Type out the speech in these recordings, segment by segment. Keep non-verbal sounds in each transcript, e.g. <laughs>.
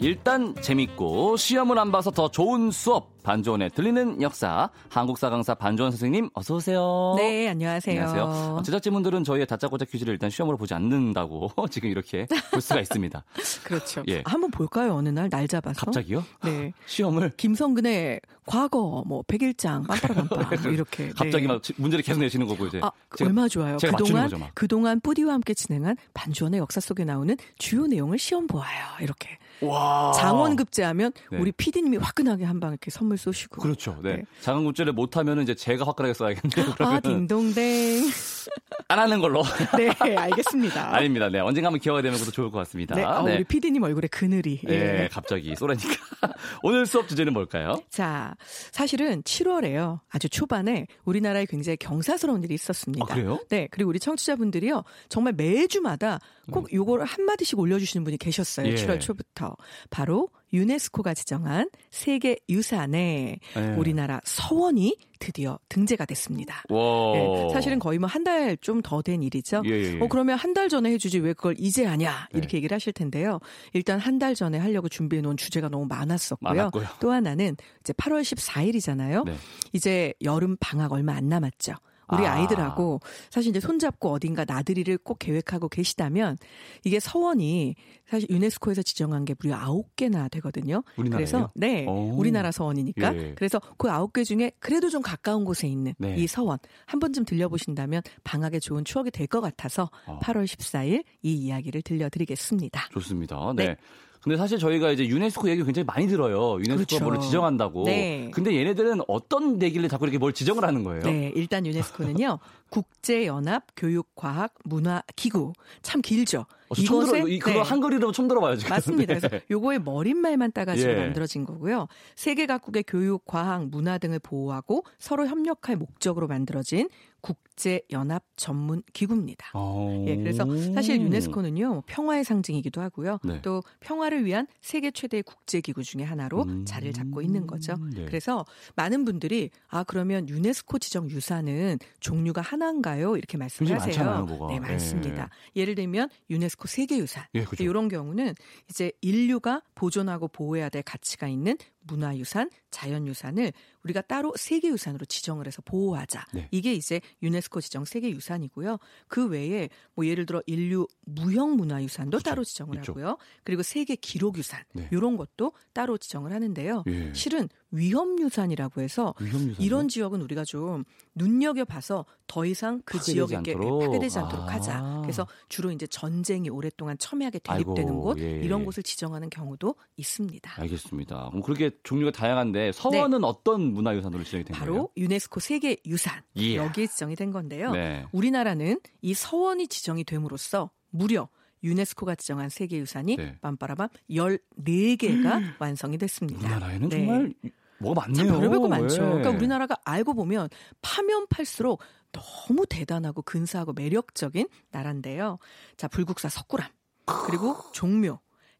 일단 재밌고 시험을 안 봐서 더 좋은 수업 반조원에 들리는 역사 한국사 강사 반조원 선생님 어서 오세요. 네 안녕하세요. 안녕하세요. 제작진분들은 저희의 다짜고짜 퀴즈를 일단 시험으로 보지 않는다고 <laughs> 지금 이렇게 볼 수가 있습니다. 그렇죠. 예. 한번 볼까요 어느 날 날 잡아서. 갑자기요? 네. <laughs> 시험을 김성근의 과거 뭐 백일장 빰빠라빰빠 뭐 <laughs> 이렇게 갑자기 네. 막 문제를 계속 내시는 거고 이제 아, 제가- 얼마 좋아요. 제가 그동안 거죠, 막. 그동안 뿌디와 함께 진행한 반주원의 역사 속에 나오는 주요 내용을 시험 보아요. 이렇게 와 장원급제하면 네. 우리 PD님이 화끈하게 한 방 이렇게 선물 쏘시고. 그렇죠. 네. 네. 장원급제를 못하면은 이제 제가 화끈하게 써야겠네요. 그러면 아 딩동댕. <laughs> 안 하는 걸로. <laughs> 네 알겠습니다. 아닙니다. 네. 언젠가 한번 기회가 되면 그것도 좋을 것 같습니다. 네, 아, 우리 PD님 얼굴에 그늘이. 예. 네, 갑자기 쏘라니까. <laughs> 오늘 수업 주제는 뭘까요? 자, 사실은 7월에요. 아주 초반에 우리나라에 굉장히 경사스러운 일이 있었습니다. 아, 그래요? 네, 그리고 우리 청취자분들이요. 정말 매주마다 꼭 요거를 한마디씩 올려주시는 분이 계셨어요. 음. 예. 7월 초부터. 바로 유네스코가 지정한 세계 유산에 예. 우리나라 서원이 드디어 등재가 됐습니다. 와. 네, 사실은 거의 뭐 한 달 좀 더 된 일이죠. 예, 예, 예. 어 그러면 한 달 전에 해주지 왜 그걸 이제 하냐 이렇게 네. 얘기를 하실 텐데요. 일단 한 달 전에 하려고 준비해 놓은 주제가 너무 많았었고요. 많았고요. 또 하나는 이제 8월 14일이잖아요. 네. 이제 여름 방학 얼마 안 남았죠. 우리 아. 아. 이들하고 사실 이제 손잡고 어딘가 나들이를 꼭 계획하고 계시다면 이게 서원이 사실 유네스코에서 지정한 게 무려 아홉 개나 되거든요. 우리나라예요? 그래서 네, 오. 우리나라 서원이니까. 예. 그래서 그 아홉 개 중에 그래도 좀 가까운 곳에 있는 네. 이 서원 한 번쯤 들려보신다면 방학에 좋은 추억이 될 것 같아서 어. 8월 14일 이 이야기를 들려드리겠습니다. 좋습니다. 네. 네. 근데 사실 저희가 이제 유네스코 얘기 굉장히 많이 들어요. 유네스코가 그렇죠. 뭘 지정한다고. 네. 근데 얘네들은 어떤 얘기를 자꾸 이렇게 뭘 지정을 하는 거예요? 네, 일단 유네스코는요 <laughs> 국제연합 교육과학 문화기구 참 길죠. 어, 저 처음 들어, 이, 그거 네. 한글이라면 처음 들어봐요, 지금. 맞습니다. <laughs> 네. 그래서 요거의 머릿말만 따가지고 예. 만들어진 거고요. 세계 각국의 교육, 과학, 문화 등을 보호하고 서로 협력할 목적으로 만들어진 국제 연합 전문 기구입니다. 어. 예, 그래서 사실 유네스코는요 평화의 상징이기도 하고요. 네. 또 평화를 위한 세계 최대 국제 기구 중에 하나로 음. 자리를 잡고 있는 거죠. 네. 그래서 많은 분들이 아 그러면 유네스코 지정 유산은 종류가 하나인가요? 이렇게 말씀을 하세요. 네, 많습니다. 예 를 들면 유네스코 세계 유산 예, 그죠. 이런 경우는 이제 인류가 보존하고 보호해야 될 가치가 있는 문화유산, 자연유산을 우리가 따로 세계유산으로 지정을 해서 보호하자. 네. 이게 이제 유네스코 지정 세계유산이고요. 그 외에 뭐 예를 들어 인류 무형 문화유산도 따로 지정을 있죠. 하고요. 그리고 세계 기록유산 네. 이런 것도 따로 지정을 하는데요. 예. 실은 위험유산이라고 해서 위험유산. 이런 지역은 우리가 좀 눈여겨 봐서 더 이상 그 지역에 않도록. 파괴되지 않도록 아. 하자. 그래서 주로 이제 전쟁이 오랫동안 첨예하게 대립되는 아이고, 곳 예, 예. 이런 곳을 지정하는 경우도 있습니다. 알겠습니다. 그렇게 종류가 다양한데 서원은 어떤 문화유산으로 지정이 된 네. 바로 거예요? 유네스코 세계 유산 예. 여기에 지정이 된 건데요. 네. 우리나라는 이 서원이 지정이 됨으로써 무려 유네스코가 지정한 세계 유산이 네. 음. 빰빠라밤 14개가 완성이 됐습니다. 우리나라에는 네. 정말 뭐가 많네요. 참 별의별 거 많죠. 예. 그러니까 우리나라가 알고 보면 파면 팔수록 너무 대단하고 근사하고 매력적인 나라인데요. 자, 불국사 석굴암, 그리고 종묘,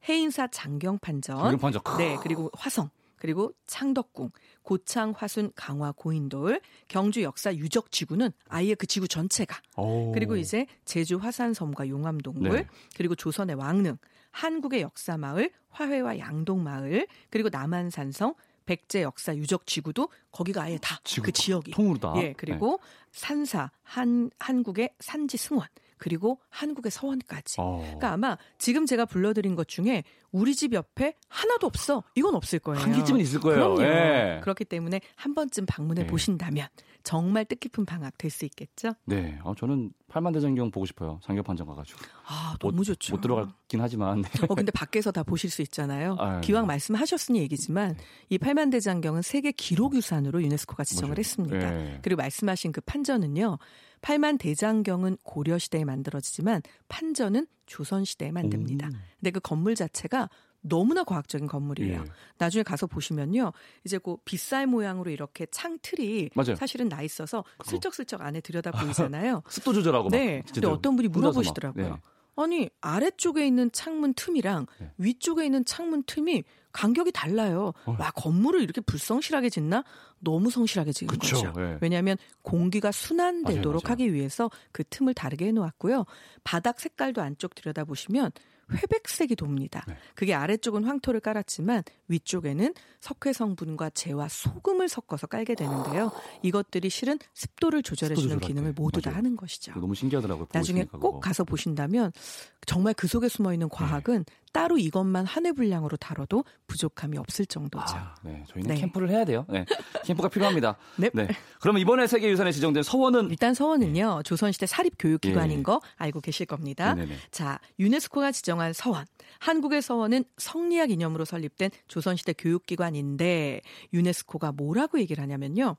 해인사 장경판전, 장경판전. 네, 그리고 화성, 그리고 창덕궁, 고창, 화순, 강화, 고인돌, 경주 역사 유적 지구는 아예 그 지구 전체가 오. 그리고 이제 제주 화산섬과 용암동굴, 네. 그리고 조선의 왕릉, 한국의 역사 마을, 화훼와 양동 마을, 그리고 남한산성, 백제 역사 유적 지구도 거기가 아예 다 그 지역이. 통으로 다. 예, 그리고 산사, 한 한국의 산지 승원, 그리고 한국의 서원까지. 어. 그러니까 아마 지금 제가 불러드린 것 중에 우리 집 옆에 하나도 없어. 이건 없을 거예요. 한 개쯤은 있을 거예요. 그럼요. 예. 그렇기 때문에 한 번쯤 방문해 네. 보신다면 정말 뜻깊은 방학 될 수 있겠죠. 네, 어, 저는 팔만대장경 보고 싶어요. 장경판전 가가지고. 아 너무 좋죠. 못 들어가긴 하지만. 네. 어 근데 밖에서 다 보실 수 있잖아요. 아유. 기왕 말씀하셨으니 얘기지만 이 팔만대장경은 세계 기록유산으로 유네스코가 지정을 맞아요. 했습니다. 네. 그리고 말씀하신 그 판전은요. 팔만 대장경은 고려 시대에 만들어지지만 판전은 조선 시대에 만듭니다. 오. 근데 그 건물 자체가 너무나 과학적인 건물이에요. 예. 나중에 가서 보시면요. 이제 그 빗살 모양으로 이렇게 창틀이 맞아요. 사실은 나 있어서. 슬쩍슬쩍 안에 들여다 보이잖아요. 습도 조절하고 막. 네. 근데 진짜로 어떤 분이 막. 물어보시더라고요. 네. 아니 아래쪽에 있는 창문 틈이랑 네. 위쪽에 있는 창문 틈이 간격이 달라요. 어. 와 건물을 이렇게 불성실하게 짓나? 너무 성실하게 지은 그쵸, 거죠. 예. 왜냐하면 공기가 순환되도록 맞아요, 맞아요. 하기 위해서 그 틈을 다르게 해놓았고요. 바닥 색깔도 안쪽 들여다 보시면 회백색이 돕니다. 네. 그게 아래쪽은 황토를 깔았지만 위쪽에는 석회 성분과 재와 소금을 섞어서 깔게 되는데요. 이것들이 실은 습도를 조절해주는 습도 기능을 때. 모두 다 맞아요. 하는 것이죠. 너무 신기하더라고요. 나중에 있으니까 꼭. 가서 보신다면 정말 그 속에 숨어 있는 과학은 따로 이것만 한 해 분량으로 다뤄도 부족함이 없을 정도죠. 아, 네. 저희는 네. 캠프를 해야 돼요. 네. 캠프가 필요합니다. <laughs> 네. 네. 그러면 이번에 세계유산에 지정된 서원은 일단 서원은요 조선시대 사립 교육기관인 예. 거 알고 계실 겁니다. 네네네. 자 유네스코가 지정 한 서원 한국의 서원은 성리학 이념으로 설립된 조선시대 교육기관인데 유네스코가 뭐라고 얘기를 하냐면요.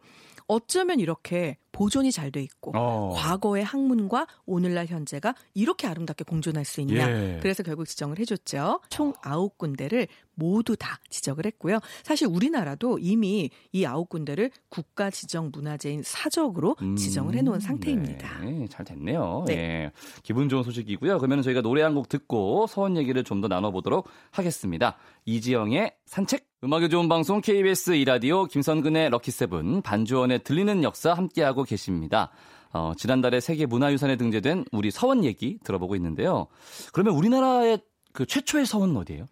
어쩌면 이렇게 보존이 잘 돼 있고 어. 과거의 학문과 오늘날 현재가 이렇게 아름답게 공존할 수 있냐. 예. 그래서 결국 지정을 해줬죠. 총 아홉 군데를 모두 다 지적을 했고요. 사실 우리나라도 이미 이 아홉 군데를 국가 지정 문화재인 사적으로 음, 지정을 해놓은 상태입니다. 네, 잘 됐네요. 네. 예. 기분 좋은 소식이고요. 그러면 저희가 노래 한 곡 듣고 서원 얘기를 좀 더 나눠보도록 하겠습니다. 이지영의 산책. 음악이 좋은 방송 KBS 이라디오 김선근의 럭키세븐 반주원의 들리는 역사 함께하고 계십니다. 어, 지난달에 세계 문화유산에 등재된 우리 서원 얘기 들어보고 있는데요. 그러면 우리나라의 그 최초의 서원은 어디예요?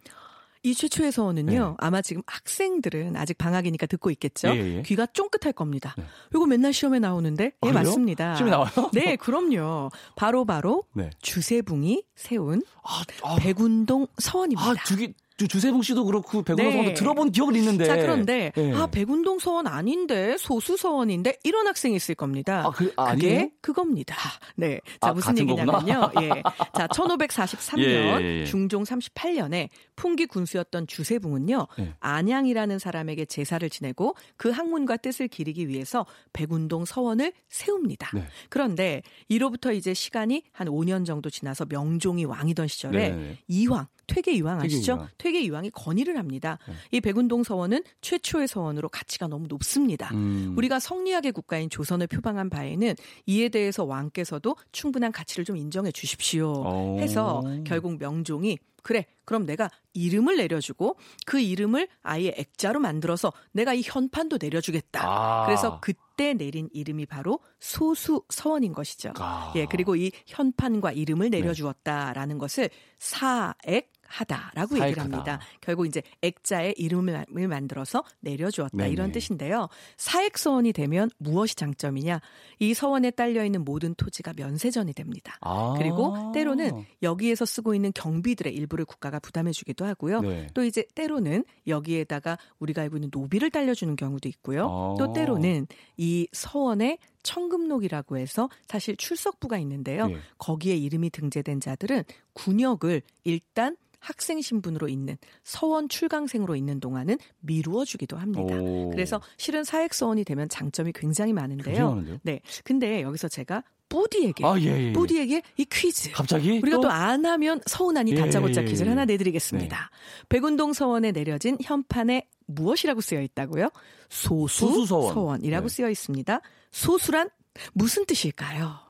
이 최초의 서원은요, 네. 아마 지금 학생들은 아직 방학이니까 듣고 있겠죠? 예, 예. 귀가 쫑긋할 겁니다. 네. 이거 맨날 시험에 나오는데? 아, 예, 그래요? 맞습니다. 시험에 나와요? 네, 그럼요. 바로 바로 네. 주세붕이 세운 아, 아, 백운동 서원입니다. 아, 주기, 주, 주세봉 씨도 그렇고 백운호 네. 성도 들어본 기억은 있는데. 자, 그런데 예. 아 백운동 서원 아닌데 소수 서원인데 이런 학생이 있을 겁니다. 아, 그, 아, 그게 아니에요? 그겁니다. 네. 자, 아, 무슨 얘기냐면요. 예. <laughs> 자, 1543년 예, 예, 예. 중종 38년에 풍기 군수였던 주세붕은요. 예. 안양이라는 사람에게 제사를 지내고 그 학문과 뜻을 기리기 위해서 백운동 서원을 세웁니다. 네. 그런데 이로부터 이제 시간이 한 5년 정도 지나서 명종이 왕이던 시절에 네. 이황 퇴계 퇴계 아시죠? 이황. 퇴계 이황이 건의를 합니다. 네. 이 백운동 서원은 최초의 서원으로 가치가 너무 높습니다. 음. 우리가 성리학의 국가인 조선을 표방한 바에는 이에 대해서 왕께서도 충분한 가치를 좀 인정해 주십시오. 어. 해서 결국 명종이 그래 그럼 내가 이름을 내려주고 그 이름을 아예 액자로 만들어서 내가 이 현판도 내려주겠다. 아. 그래서 그때 내린 이름이 바로 소수 서원인 것이죠. 아. 예 그리고 이 현판과 이름을 내려주었다라는 것을 사액 하다라고 얘기를 사액하다. 합니다. 결국 이제 액자에 이름을 만들어서 내려주었다 네네. 이런 뜻인데요. 사액 서원이 되면 무엇이 장점이냐? 이 서원에 딸려 있는 모든 토지가 면세전이 됩니다. 아. 그리고 때로는 여기에서 쓰고 있는 경비들의 일부를 국가가 부담해주기도 하고요. 네. 또 이제 때로는 여기에다가 우리가 알고 있는 노비를 딸려주는 경우도 있고요. 어. 또 때로는 이 서원에 청금록이라고 해서 사실 출석부가 있는데요. 예. 거기에 이름이 등재된 자들은 군역을 일단 학생 신분으로 있는 서원 출강생으로 있는 동안은 미루어 주기도 합니다. 오. 그래서 실은 사액 서원이 되면 장점이 굉장히 많은데요. 굉장히? 네. 근데 여기서 제가 뿌디에게 아, 예, 예. 뿌디에게 이 퀴즈 갑자기 우리가 또 안 하면 서운하니 예, 다짜고짜 예, 예. 퀴즈를 하나 내드리겠습니다. 백운동 서원에 내려진 현판에 무엇이라고 쓰여 있다고요? 소수, 소수 서원. 서원이라고 네. 쓰여 있습니다. 소수란 무슨 뜻일까요?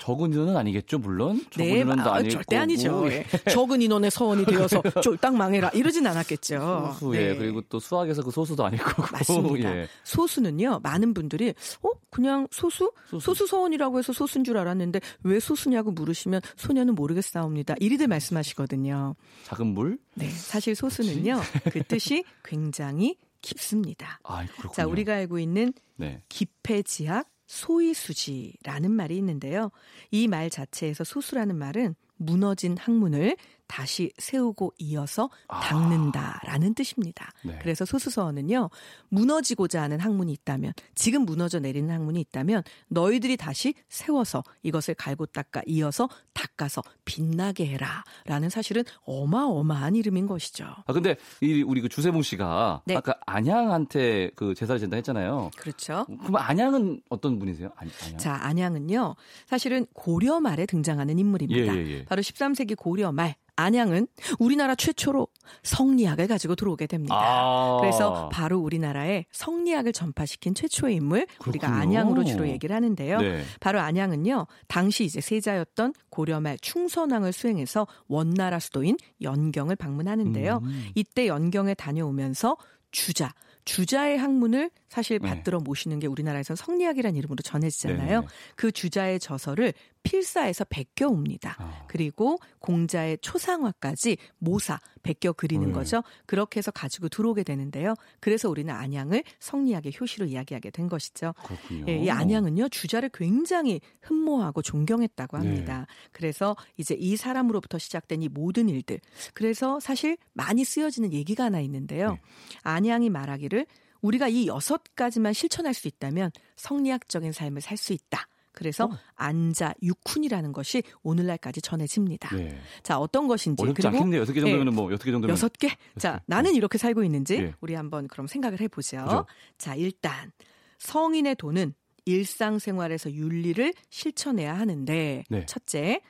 적은 인원은 아니겠죠, 물론. 적은 네, 인원도 아, 아닐 절대 거고. 아니죠. 예. 적은 인원의 서원이 되어서 <laughs> 쫄딱 망해라 이러진 않았겠죠. 소수, 예. 네. 그리고 또 수학에서 그 소수도 아닐 거고. 맞습니다. <laughs> 예. 소수는요, 많은 분들이, 어, 그냥 소수? 소수. 소수 서원이라고 해서 소수인 줄 알았는데, 왜 소수냐고 물으시면, 소녀는 모르겠사옵니다. 이리들 말씀하시거든요. 작은 물? 네, 사실 소수는요, 그 뜻이 굉장히 깊습니다. 아, 그렇군요. 자, 우리가 알고 있는 네. 기폐지학 소이수지라는 말이 있는데요. 이 말 자체에서 소수라는 말은 무너진 학문을 다시 세우고 이어서 닦는다라는 뜻입니다. 네. 그래서 소수서원은요, 무너지고자 하는 학문이 있다면, 지금 무너져 내리는 학문이 있다면, 너희들이 다시 세워서 이것을 갈고 닦아 이어서 닦아서 빛나게 해라. 라는 사실은 어마어마한 이름인 것이죠. 아, 근데 이 우리 그 주세봉 씨가 네. 아까 안양한테 그 제사를 진다 했잖아요. 그렇죠. 그럼 안양은 어떤 분이세요? 안, 안양. 자, 안양은요, 사실은 고려 말에 등장하는 인물입니다. 예, 예, 예. 바로 13세기 고려 말, 안양은 우리나라 최초로 성리학을 가지고 들어오게 됩니다. 아. 그래서 바로 우리나라에 성리학을 전파시킨 최초의 인물 우리가 그렇군요. 안양으로 주로 얘기를 하는데요. 네. 바로 안양은요. 당시 이제 세자였던 고려말 충선왕을 수행해서 원나라 수도인 연경을 방문하는데요. 음. 이때 연경에 다녀오면서 주자 주자의 학문을 사실 네. 받들어 모시는 게 우리나라에선 성리학이라는 이름으로 전해지잖아요. 네. 그 주자의 저서를 필사해서 베껴 옵니다. 아. 그리고 공자의 초상화까지 모사 베껴 그리는 네. 거죠. 그렇게 해서 가지고 들어오게 되는데요. 그래서 우리는 안양을 성리학의 효시로 이야기하게 된 것이죠. 그렇군요. 예, 이 안양은요 주자를 굉장히 흠모하고 존경했다고 네. 합니다. 그래서 이제 이 사람으로부터 시작된 이 모든 일들. 그래서 사실 많이 쓰여지는 얘기가 하나 있는데요. 네. 안양이 말하기를 우리가 이 여섯 가지만 실천할 수 있다면 성리학적인 삶을 살 수 있다. 그래서 어. 안자 육훈이라는 것이 오늘날까지 전해집니다. 네. 자 어떤 것인지 어렵지 그리고 않겠네요. 여섯 개 정도면 뭐 여섯 개 정도면 여섯 개. 자, 개. 나는 이렇게 살고 있는지 예. 우리 한번 그럼 생각을 해 보죠. 그죠. 자, 일단 성인의 돈은 일상생활에서 윤리를 실천해야 하는데 네. 첫째,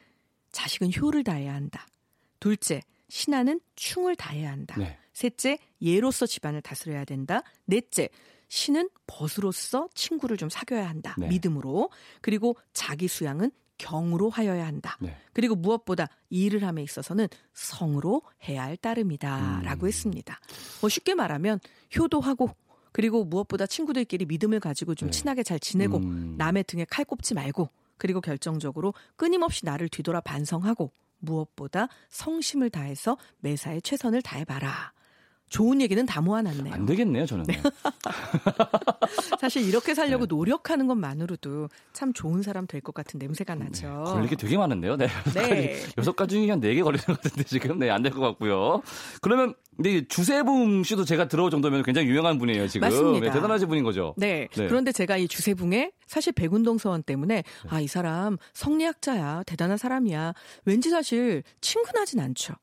자식은 효를 다해야 한다. 둘째, 신하는 충을 다해야 한다. 네. 셋째, 예로서 집안을 다스려야 된다. 넷째, 신은 벗으로서 친구를 좀 사귀어야 한다. 네. 믿음으로. 그리고 자기 수양은 경으로 하여야 한다. 네. 그리고 무엇보다 일을 함에 있어서는 성으로 해야 할 따름이다. 음. 라고 했습니다. 뭐 쉽게 말하면 효도하고 그리고 무엇보다 친구들끼리 믿음을 가지고 좀 네. 친하게 잘 지내고 음. 남의 등에 칼 꼽지 말고 그리고 결정적으로 끊임없이 나를 뒤돌아 반성하고 무엇보다 성심을 다해서 매사에 최선을 다해봐라. 좋은 얘기는 다 모아놨네요. 안 되겠네요, 저는. <laughs> 사실 이렇게 살려고 네. 노력하는 것만으로도 참 좋은 사람 될 것 같은 냄새가 나죠. 네, 걸릴 게 되게 많은데요. 네. <laughs> 네. <laughs> 여섯 가지 중에 한네개 걸리는 것 같은데 지금 네, 안 될 것 같고요. 그러면 근데 주세붕 씨도 제가 들어올 정도면 굉장히 유명한 분이에요, 지금. 맞습니다. 네, 대단하신 분인 거죠. 네. 네. 그런데 제가 이 주세붕에 사실 백운동 서원 때문에 아, 이 사람 성리학자야. 대단한 사람이야. 왠지 사실 친근하진 않죠.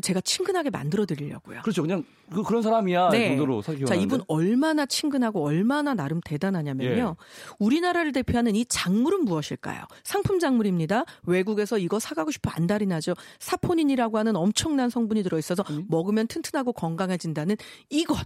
제가 친근하게 만들어 드리려고요. 그렇죠. 그냥 그, 런 사람이야. 네. 이 정도로 사귀어 자, 이분 얼마나 친근하고 얼마나 나름 대단하냐면요. 예. 우리나라를 대표하는 이 작물은 무엇일까요? 상품 작물입니다. 외국에서 이거 사가고 싶어 안달이 나죠. 사포닌이라고 하는 엄청난 성분이 들어 있어서 음. 먹으면 튼튼하고 건강해진다는 이것.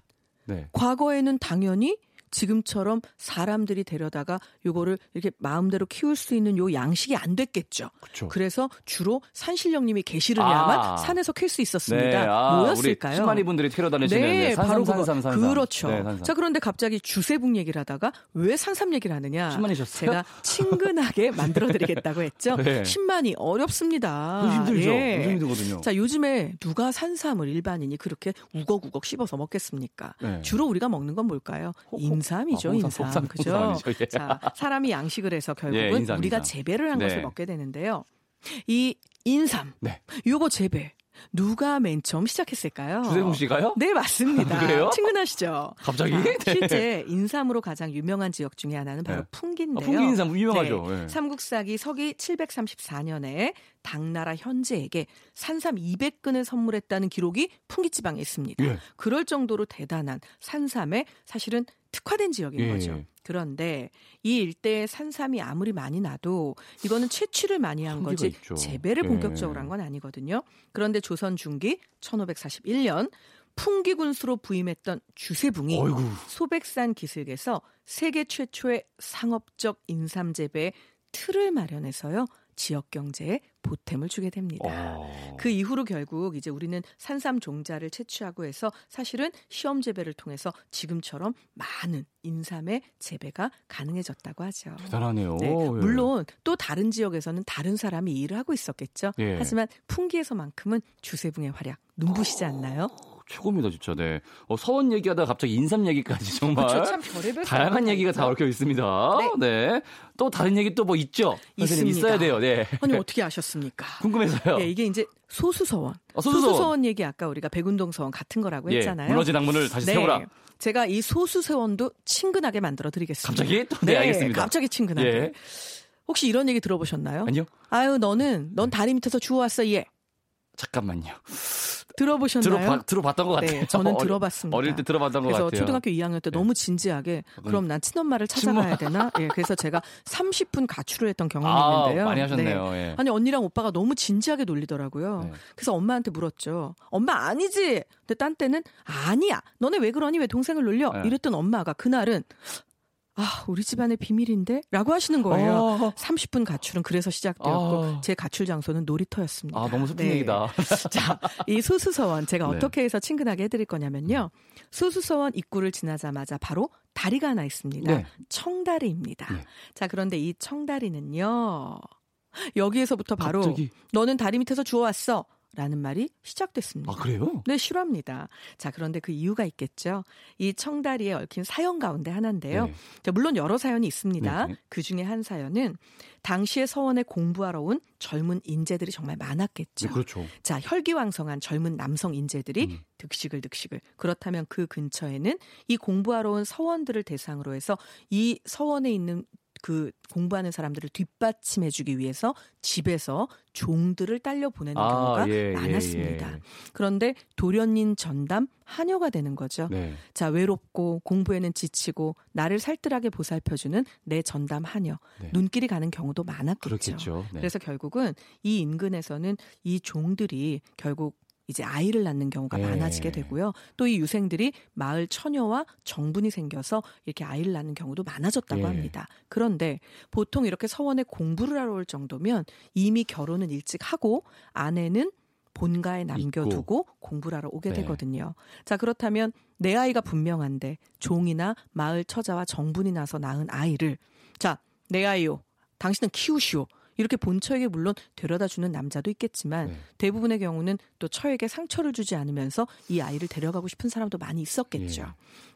네. 과거에는 당연히 지금처럼 사람들이 데려다가 요거를 이렇게 마음대로 키울 수 있는 요 양식이 안 됐겠죠. 그렇죠. 그래서 주로 산신령님이 계시를 아. 산에서 캘수 있었습니다. 네. 아, 뭐였을까요? 신만이 분들이 태러 다니시는 네, 네, 바로 산삼, 그거. 산삼, 산삼. 그렇죠. 네. 자, 그런데 갑자기 주세붕 얘기를 하다가 왜 산삼 얘기를 하느냐? 신만이셨어요? 제가 친근하게 <laughs> 만들어 드리겠다고 했죠. 네. 신만이 어렵습니다. 힘들죠. 예. 힘들거든요. 자, 요즘에 누가 산삼을 일반인이 그렇게 우걱우걱 씹어서 먹겠습니까? 네. 주로 우리가 먹는 건 뭘까요? 홍- 인삼이죠, 아, 홍삼, 인삼. 홍삼, 그죠? 홍삼이죠, 예. 자, 사람이 양식을 해서 결국은 예, 인삼, 우리가. 재배를 한 네. 것을 먹게 되는데요. 이 인삼, 네. 요거 재배 누가 맨 처음 시작했을까요? 주세붕 씨가요? 네, 맞습니다. <laughs> 그래요? 친근하시죠? 갑자기? 자, 네. 실제 인삼으로 가장 유명한 지역 중에 하나는 바로 네. 풍기인데요. 아, 풍기 인삼 유명하죠. 네. 예. 삼국사기 서기 734년에 당나라 현제에게 산삼 200근을 선물했다는 기록이 풍기 지방에 있습니다. 예. 그럴 정도로 대단한 산삼에 사실은 특화된 지역인 예. 거죠. 그런데 이 일대에 산삼이 아무리 많이 나도 이거는 채취를 많이 한 거지 있죠. 재배를 예. 본격적으로 한 건 아니거든요. 그런데 조선 중기 1541년 풍기군수로 부임했던 주세붕이 어이구. 소백산 기슭에서 세계 최초의 상업적 인삼 재배의 틀을 마련해서요. 지역 경제에 보탬을 주게 됩니다. 어. 그 이후로 결국 이제 우리는 산삼 종자를 채취하고 해서 사실은 시험 재배를 통해서 지금처럼 많은 인삼의 재배가 가능해졌다고 하죠. 대단하네요. 네, 예. 물론 또 다른 지역에서는 다른 사람이 이 일을 하고 있었겠죠. 예. 하지만 풍기에서만큼은 주세붕의 활약 눈부시지 않나요? 최고입니다, 진짜. 네. 어, 서원 얘기하다가 갑자기 인삼 얘기까지 <laughs> 정말. 참 별의별 다양한 얘기가 다. 얽혀 있습니다. 네. 또 다른 얘기 또 뭐 있죠? 있습니다. 있어야 돼요. 네. 아니 어떻게 아셨습니까? <laughs> 궁금해서요. 예, 이게 이제 소수서원. 어, 소수서원. 소수서원 얘기 아까 우리가 백운동 서원 같은 거라고 예, 했잖아요. 무너진 악문을 다시 세우라. 제가 이 소수서원도 친근하게 만들어 드리겠습니다. 갑자기? 또, 네, 알겠습니다. 갑자기 친근하게. 예. 혹시 이런 얘기 들어보셨나요? 아니요. 아유, 너는 넌 다리 밑에서 주워왔어, 얘. 잠깐만요. 들어보셨나요? 들어봐, 들어봤던 것 같아요. 네, 저는 들어봤습니다. 어릴 때 들어봤던 것 그래서 같아요. 초등학교 2학년 때 네. 너무 진지하게 그럼 난 친엄마를 찾아가야 되나? 예, 그래서 제가 30분 가출을 했던 경험이 아, 있는데요. 많이 네. 하셨네요. 예. 아니 언니랑 오빠가 너무 진지하게 놀리더라고요. 네. 그래서 엄마한테 물었죠. 엄마 아니지. 근데 딴 때는 아니야. 너네 왜 그러니? 왜 동생을 놀려? 네. 이랬던 엄마가 그날은 아 우리 집안의 비밀인데 라고 하시는 거예요. 어. 30분 가출은 그래서 시작되었고 아. 제 가출 장소는 놀이터였습니다. 아, 너무 슬픈 네. 얘기다. <laughs> 자, 이 수수서원 제가 네. 어떻게 해서 친근하게 해드릴 거냐면요. 수수서원 입구를 지나자마자 바로 다리가 하나 있습니다. 네. 청다리입니다. 네. 자, 그런데 이 청다리는요. 여기에서부터 바로 갑자기. 너는 다리 밑에서 주워왔어. 라는 말이 시작됐습니다. 아, 그래요? 네, 싫어합니다. 자, 그런데 그 이유가 있겠죠. 이 청다리에 얽힌 사연 가운데 하나인데요. 네. 자, 물론 여러 사연이 있습니다. 네. 그 중에 한 사연은 당시에 서원에 공부하러 온 젊은 인재들이 정말 많았겠죠. 네, 그렇죠. 자, 혈기왕성한 젊은 남성 인재들이 음. 득식을 득식을. 그렇다면 그 근처에는 이 공부하러 온 서원들을 대상으로 해서 이 서원에 있는 그 공부하는 사람들을 뒷받침해주기 위해서 집에서 종들을 딸려 보내는 아, 경우가 예, 예, 많았습니다. 예. 그런데 도련님 전담 하녀가 되는 거죠. 네. 자, 외롭고 공부에는 지치고 나를 살뜰하게 보살펴주는 내 전담 하녀. 네. 눈길이 가는 경우도 많았겠죠. 네. 그래서 결국은 이 인근에서는 이 종들이 결국 이제 아이를 낳는 경우가 네. 많아지게 되고요. 또 이 유생들이 마을 처녀와 정분이 생겨서 이렇게 아이를 낳는 경우도 많아졌다고 예. 합니다. 그런데 보통 이렇게 서원에 공부를 하러 올 정도면 이미 결혼은 일찍 하고 아내는 본가에 남겨두고 공부를 하러 오게 네. 되거든요. 자, 그렇다면 내 아이가 분명한데 종이나 마을 처자와 정분이 나서 낳은 아이를 자, 내 아이요. 당신은 키우시오. 이렇게 본 처에게 물론 데려다 주는 남자도 있겠지만 네. 대부분의 경우는 또 처에게 상처를 주지 않으면서 이 아이를 데려가고 싶은 사람도 많이 있었겠죠. 예.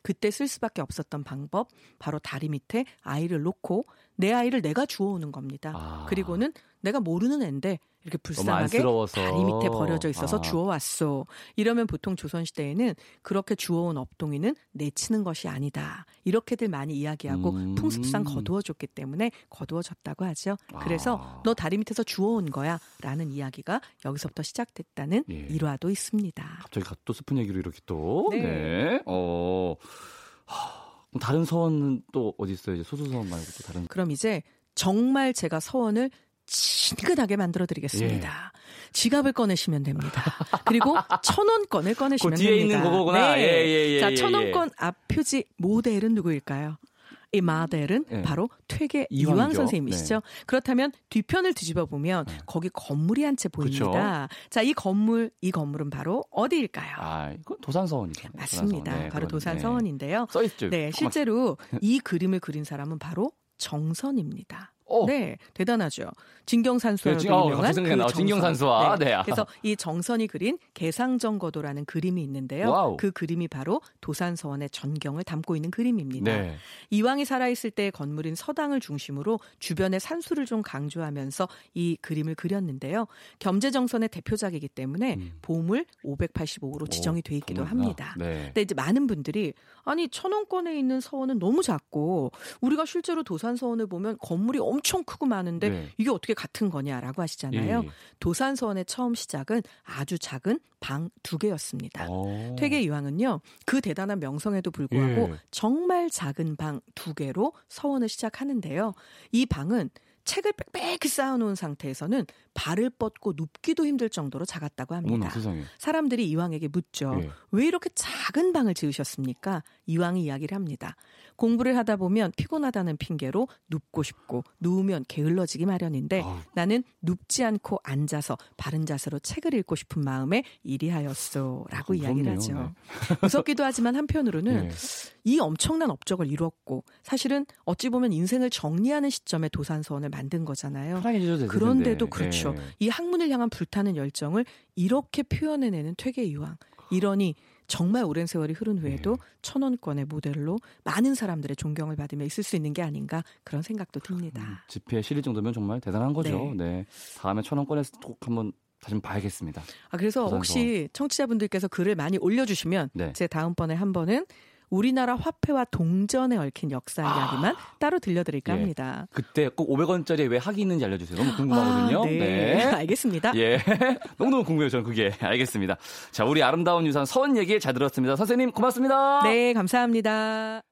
그때 쓸 수밖에 없었던 방법 바로 다리 밑에 아이를 놓고 내 아이를 내가 주워오는 겁니다. 아. 그리고는 내가 모르는 앤데 이렇게 불쌍하게. 다리 밑에 버려져 있어서 아. 주워왔어. 이러면 보통 조선시대에는 그렇게 주워온 업동이는 내치는 것이 아니다. 이렇게들 많이 이야기하고 음. 풍습상 거두어줬기 때문에 거두어졌다고 하죠. 그래서 아. 너 다리 밑에서 주워온 거야. 라는 이야기가 여기서부터 시작됐다는 예. 일화도 있습니다. 갑자기 가- 또 슬픈 얘기로 이렇게 또. 네. 네. 어. 하, 다른 서원은 또 어디 있어요? 이제 소수서원 말고 또 다른. 그럼 이제 정말 제가 서원을 친근하게 만들어 드리겠습니다. 예. 지갑을 꺼내시면 됩니다. 그리고 <laughs> 천 원권을 꺼내시면 그 뒤에 됩니다. 있는 그거구나. 네. 예, 예, 예, 자, 예, 천 예. 원권 앞 표지 모델은 누구일까요? 이 마델은 예. 바로 퇴계 이황이죠. 이황 선생님이시죠. 그렇다면 뒤편을 뒤집어 보면 네. 거기 건물이 한 채 보입니다. 자, 이 건물, 이 건물은 바로 어디일까요? 아, 이건 도산서원이죠. 맞습니다. 도산서원. 네, 바로 도산서원인데요. 네. 써 있죠. 네, 실제로 이 그림을 그린 사람은 바로 정선입니다. 어. 네, 대단하죠. 진경산수화도 네, 진- 어, 유명한. 그 정선. 진경산수화. 네. 그래서 이 정선이 그린 계상정거도라는 그림이 있는데요. Wow. 그 그림이 바로 도산서원의 전경을 담고 있는 그림입니다. 네. 이황이 살아있을 때의 건물인 서당을 중심으로 주변의 산수를 좀 강조하면서 이 그림을 그렸는데요. 겸재정선의 대표작이기 때문에 음. 보물 585호로 지정이 돼 있기도 보물구나. 합니다. 네. 근데 이제 많은 분들이 아니 천원권에 있는 서원은 너무 작고 우리가 실제로 도산 서원을 보면 건물이 엄청 크고 많은데 네. 이게 어떻게 같은 거냐라고 하시잖아요. 예. 도산 서원의 처음 시작은 아주 작은 방 두 개였습니다. 어. 퇴계 이황은요 그 대단한 명성에도 불구하고 예. 정말 작은 방 두 개로 서원을 시작하는데요. 이 방은 책을 빽빽히 쌓아놓은 상태에서는 발을 뻗고 눕기도 힘들 정도로 작았다고 합니다. 어머나. 사람들이 이왕에게 묻죠. 예. 왜 이렇게 작은 방을 지으셨습니까? 이왕이 이야기를 합니다. 공부를 하다 보면 피곤하다는 핑계로 눕고 싶고 누우면 게을러지기 마련인데 아우. 나는 눕지 않고 앉아서 바른 자세로 책을 읽고 싶은 마음에 이리하였소라고 아, 이야기를. 하죠. <laughs> 무섭기도 하지만 한편으로는 네. 이 엄청난 업적을 이뤘고 사실은 어찌 보면 인생을 정리하는 시점에 도산서원을 만든 거잖아요. 그런데도. 그렇죠. 예. 이 학문을 향한 불타는 열정을 이렇게 표현해내는 퇴계 이황. 이러니 정말 오랜 세월이 흐른 후에도 네. 천원권의 모델로 많은 사람들의 존경을 받으며 있을 수 있는 게 아닌가 그런 생각도 듭니다. 음, 집회에 실릴 정도면 정말 대단한 거죠. 네. 네. 다음에 천 원권에서 꼭 한번 다시 봐야겠습니다. 아, 그래서. 혹시 청취자분들께서 글을 많이 올려주시면 네. 제 다음번에 한 번은 우리나라 화폐와 동전에 얽힌 역사 이야기만 따로 들려드릴까 예. 합니다. 그때 꼭 500원짜리에 왜 학이 있는지 알려주세요. 너무 궁금하거든요. 아, 네. <laughs> 알겠습니다. 예. <laughs> 너무너무 궁금해요, 저는 그게. 알겠습니다. 자, 우리 아름다운 유산 선 얘기 잘 들었습니다. 선생님, 고맙습니다. 네, 감사합니다.